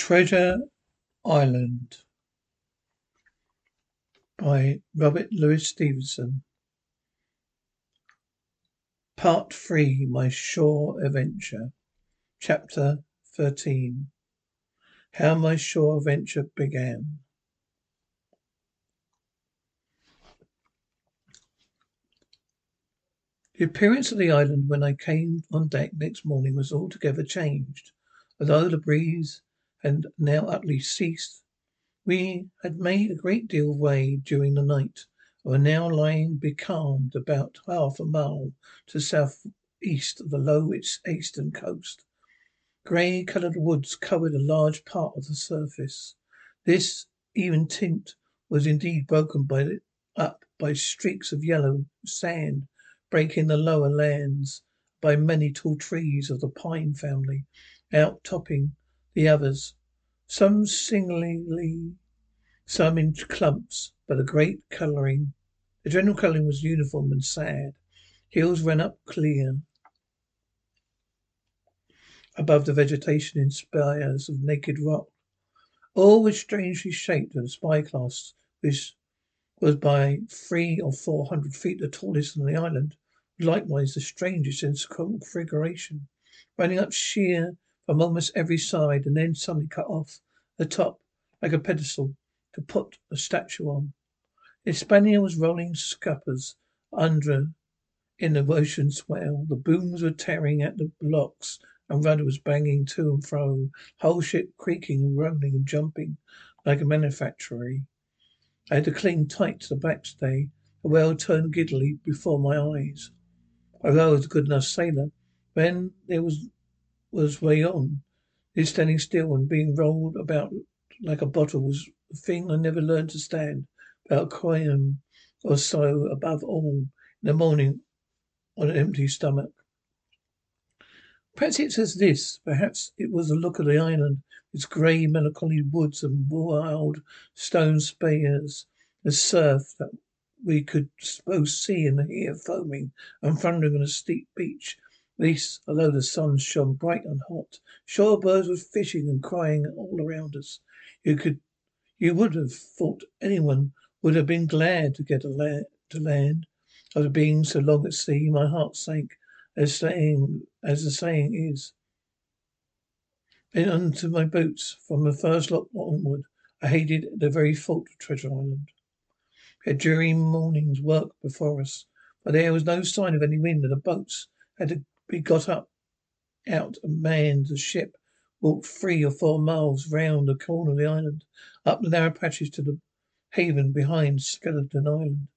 Treasure Island by Robert Louis Stevenson. Part 3 My Shore Adventure. Chapter 13 How My Shore Adventure Began. The appearance of the island when I came on deck next morning was altogether changed. Although the breeze had now utterly ceased, we had made a great deal of way during the night, and were now lying becalmed about half a mile to the south east of the low eastern coast. Grey coloured woods covered a large part of the surface. This even tint was indeed broken by up by streaks of yellow sand, breaking the lower lands, by many tall trees of the pine family, outtopping the others, some singly, some in clumps, but a great colouring. The general colouring was uniform and sad. Hills ran up clear above the vegetation in spires of naked rock. All was strangely shaped, and the spyglass, which was by three or four hundred feet the tallest on the island, likewise the strangest in configuration, running up sheer from almost every side and then suddenly cut off the top like a pedestal to put a statue on. The Hispania was rolling scuppers under in the ocean swell. The booms were tearing at the blocks and rudder was banging to and fro, whole ship creaking and groaning and jumping like a manufactory. I had to cling tight to the backstay. The whale turned giddily before my eyes. Although I was a good enough sailor, when there was was way on, this standing still and being rolled about like a bottle was a thing I never learned to stand. About coin or so above all in the morning on an empty stomach. Perhaps it was this. Perhaps it was the look of the island, its grey, melancholy woods and wild stone spires, the surf that we could both see and hear foaming and thundering on a steep beach. This, although the sun shone bright and hot, shore birds were fishing and crying all around us. You could, you would have thought anyone would have been glad to get la- to land. After being so long at sea, my heart sank as saying as the saying is. Then onto my boots. From the first lock onward, I hated the very thought of Treasure Island. We had dreary morning's work before us, but there was no sign of any wind, and the boats had to be got up, out, and manned. The ship walked three or four miles round the corner of the island, up the narrow passage to the haven behind Skeleton Island.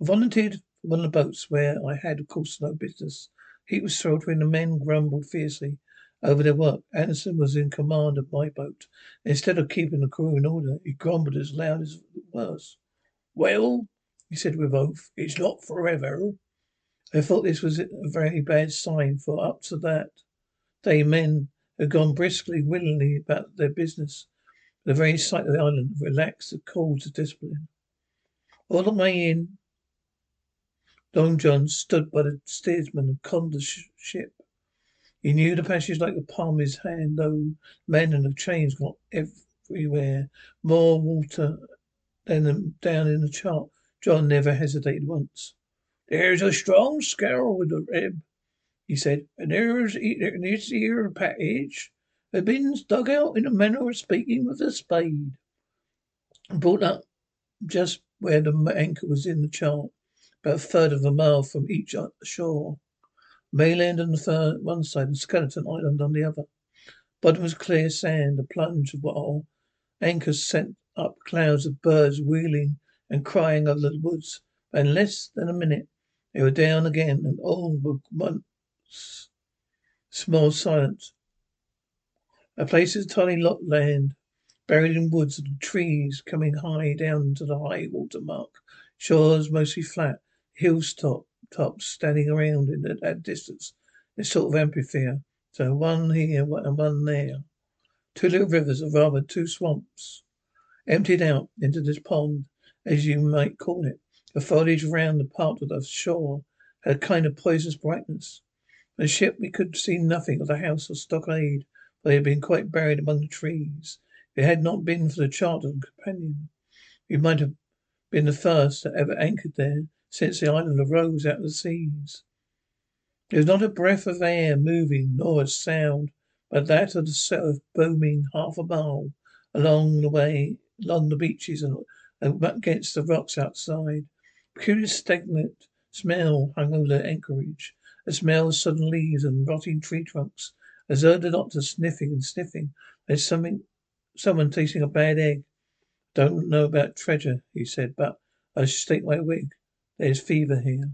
I volunteered for one of the boats, where I had, of course, no business. Heat was sweltering, the men grumbled fiercely over their work. Anderson was in command of my boat. Instead of keeping the crew in order, he grumbled as loud as it was. Well, he said with oath, it's not forever. I thought this was a very bad sign, for up to that day men had gone briskly, willingly about their business. The very sight of the island relaxed the calls of discipline. All the way in, Long John stood by the steersman and conned the sh- ship. He knew the passage like the palm of his hand, though men and the chains got everywhere. More water than down in the chart. John never hesitated once. There's a strong scowl with the rib, he said, and there's this here passage has been dug out in a manner of speaking with a spade, and brought up just where the anchor was in the chart about a third of a mile from each shore. Mainland on the one side and Skeleton Island on the other. Bottom was clear sand, a plunge of while anchors sent up clouds of birds wheeling and crying over the woods. In less than a minute they were down again and oh, all were once more silent. A place is tiny lot land, buried in woods and trees, coming high down to the high water mark. Shores mostly flat, hills top tops standing around in that distance. A sort of amphitheatre. So one here and one there. Two little rivers, or rather two swamps, emptied out into this pond, as you might call it. The foliage around the part of the shore had a kind of poisonous brightness. From the ship we could see nothing of the house or stockade, for they had been quite buried among the trees. If it had not been for the charter companion, we might have been the first that ever anchored there since the island arose out of the seas. There was not a breath of air moving, nor a sound but that of the surf booming half a mile along the way, along the beaches and against the rocks outside. Curious stagnant smell hung over the anchorage, a smell of sodden leaves and rotting tree trunks, as though the doctor sniffing and sniffing. There's something, someone tasting a bad egg. Don't know about treasure, he said, but I stake my wig. There's fever here.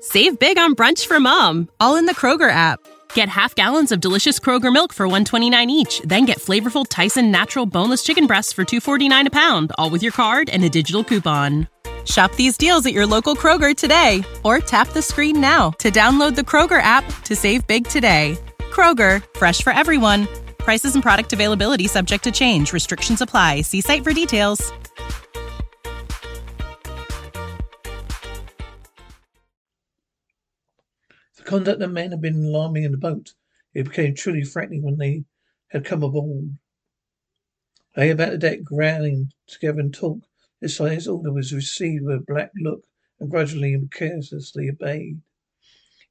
Save big on brunch for mom, all in the Kroger app. Get half gallons of delicious Kroger milk for 129 each, then get flavorful Tyson natural boneless chicken breasts for 249 a pound, all with your card and a digital coupon. Shop these deals at your local Kroger today or tap the screen now to download the Kroger app to save big today. Kroger, fresh for everyone. Prices and product availability subject to change. Restrictions apply. See site for details. The conduct of men had been alarming in the boat. It became truly frightening when they had come aboard. Lay about the deck, growling together and talk. This last order was received with a black look and gradually and carelessly obeyed.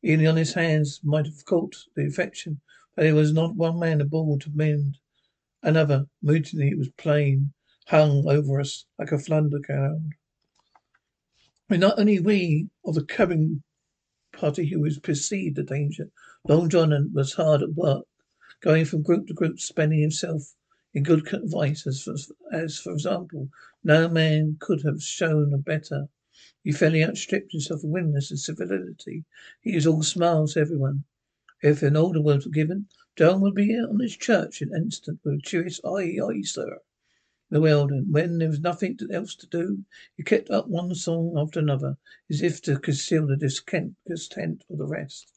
Even on his hands might have caught the infection, but there was not one man aboard to mend. Another, mutiny, it was plain, hung over us like a thunder cloud. And not only we of the cabin party who was perceived the danger. Long John was hard at work, going from group to group, spending himself in good advice, as for, as for example, no man could have shown a better. He fairly outstripped himself in willingness and civility. He was all smiles to everyone. If an order were given, John would be on his church in an instant with a cheerious aye, aye, sir. The Weldon, when there was nothing else to do, he kept up one song after another, as if to conceal the discontent of the rest.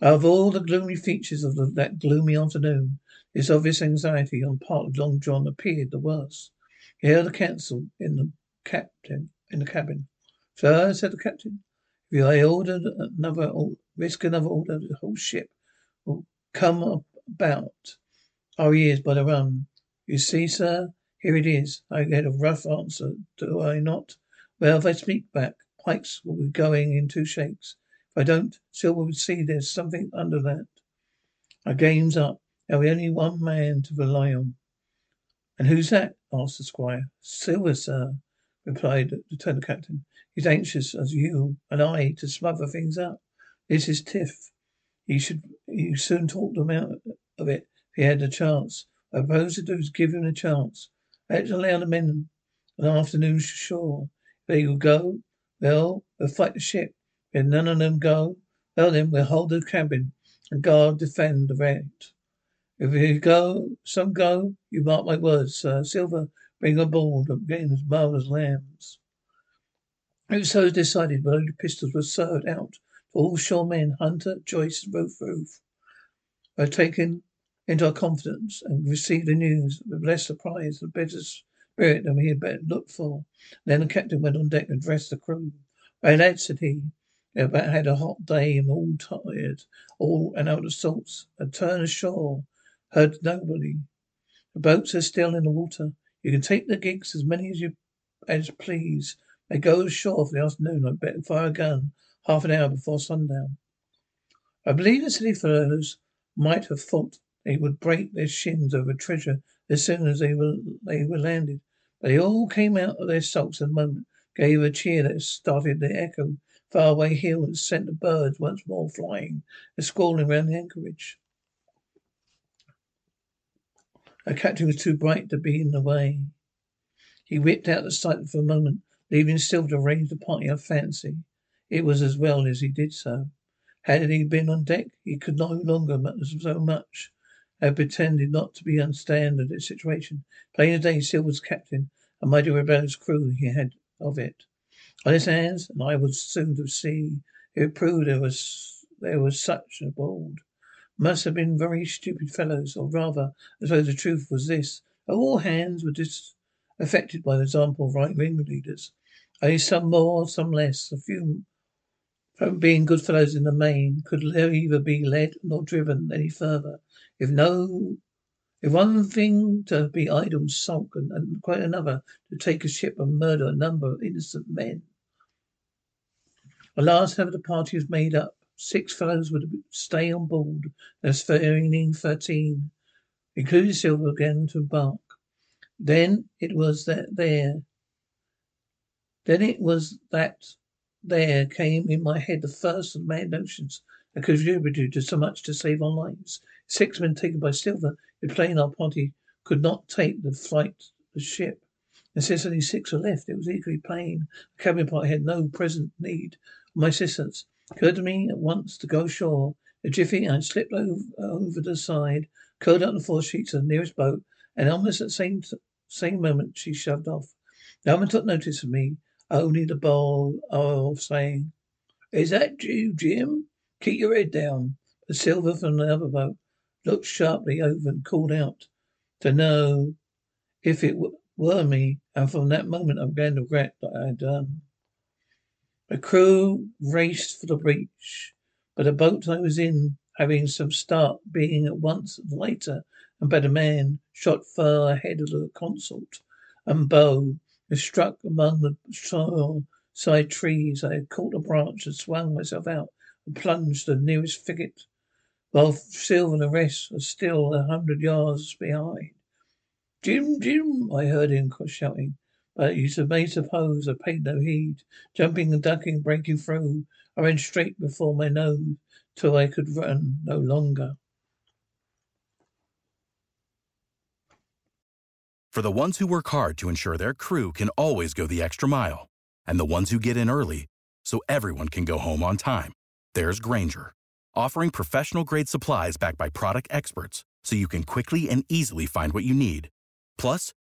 Of all the gloomy features of the, that gloomy afternoon, this obvious anxiety on part of Long John appeared the worst. He held a council in the captain in the cabin. Sir, said the captain, if you order another risk another order, the whole ship will come about our ears by the run. You see, sir, here it is. I get a rough answer, do I not? Well, if I speak back, Pikes will be going in two shakes. If I don't, Silver will see there's something under that. Our game's up. Now we only one man to rely on. And who's that? asked the squire. Silver, sir, replied the lieutenant captain. He's anxious as you and I to smother things up. This is Tiff. He should he soon talk them out of it if he had the chance. I propose to do is give him a chance. Let's allow the men an afternoon shore. If they will go, well, we'll fight the ship. If none of them go, well then we'll hold the cabin and guard defend the right. If you go, some go, you mark my words, sir. Silver, bring aboard again as mild as lambs. It was so decided, but only pistols were served out to all shore men, Hunter, Joyce, and Ruth Ruth. Were taken into our confidence and received the news with less surprise and better spirit than we had looked for. Then the captain went on deck and addressed the crew. Hey lads, said he, have had a hot day and all tired, all and out of sorts. Had turned ashore, heard nobody. The boats are still in the water. You can take the gigs as many as you as please. They go ashore for the afternoon. I bet fire a gun half an hour before sundown. I believe the city fellows might have thought they would break their shins over treasure as soon as they were they were landed. But they all came out of their sulks in a moment, gave a cheer that started the echo far away hill and sent the birds once more flying and squalling round the anchorage. Our captain was too bright to be in the way. He whipped out the sight for a moment, leaving Silver to arrange the party I fancy. It was as well as he did so. Had he been on deck, he could no longer so much had pretended not to be understand the situation. Plain as day, Silver's captain, a mighty rebellious crew he had of it. On his hands, and I was soon to see, it proved there was there was such a bold. Must have been very stupid fellows, or rather, I suppose the truth was this. All hands were disaffected by the example of right wing leaders. Only some more, some less. A few from being good fellows in the main, could neither be led nor driven any further. If no, if one thing to be idle and sulk, and quite another to take a ship and murder a number of innocent men. At last, however, the party was made up. Six fellows would stay on board. There's remaining thirteen, including Silver, again to embark. Then it was that there. Then it was that there came in my head the first of mad notions that contributed to so much to save our lives. Six men taken by Silver, it plain our party could not take the flight the ship. And since only six were left, it was equally plain the cabin party had no present need of my assistance. Occurred to me at once to go ashore. A jiffy, I slipped over, over the side, curled up the four sheets of the nearest boat, and almost at the same, same moment she shoved off. No one took notice of me. Only the bowl of saying, Is that you, Jim? Keep your head down. The silver from the other boat looked sharply over and called out to know if it were me, and from that moment I began to regret what I had done. The crew raced for the breach, but the boat I was in, having some start, being at once lighter and better man, shot far ahead of the consort and bow I struck among the side trees. I caught a branch and swung myself out and plunged the nearest thicket, while Silver and the rest were still a hundred yards behind. Jim, Jim, I heard him shouting, but you may suppose I paid no heed. Jumping and ducking, breaking through, I ran straight before my nose till I could run no longer. For the ones who work hard to ensure their crew can always go the extra mile, and the ones who get in early so everyone can go home on time, there's Grainger, offering professional grade supplies backed by product experts so you can quickly and easily find what you need. Plus,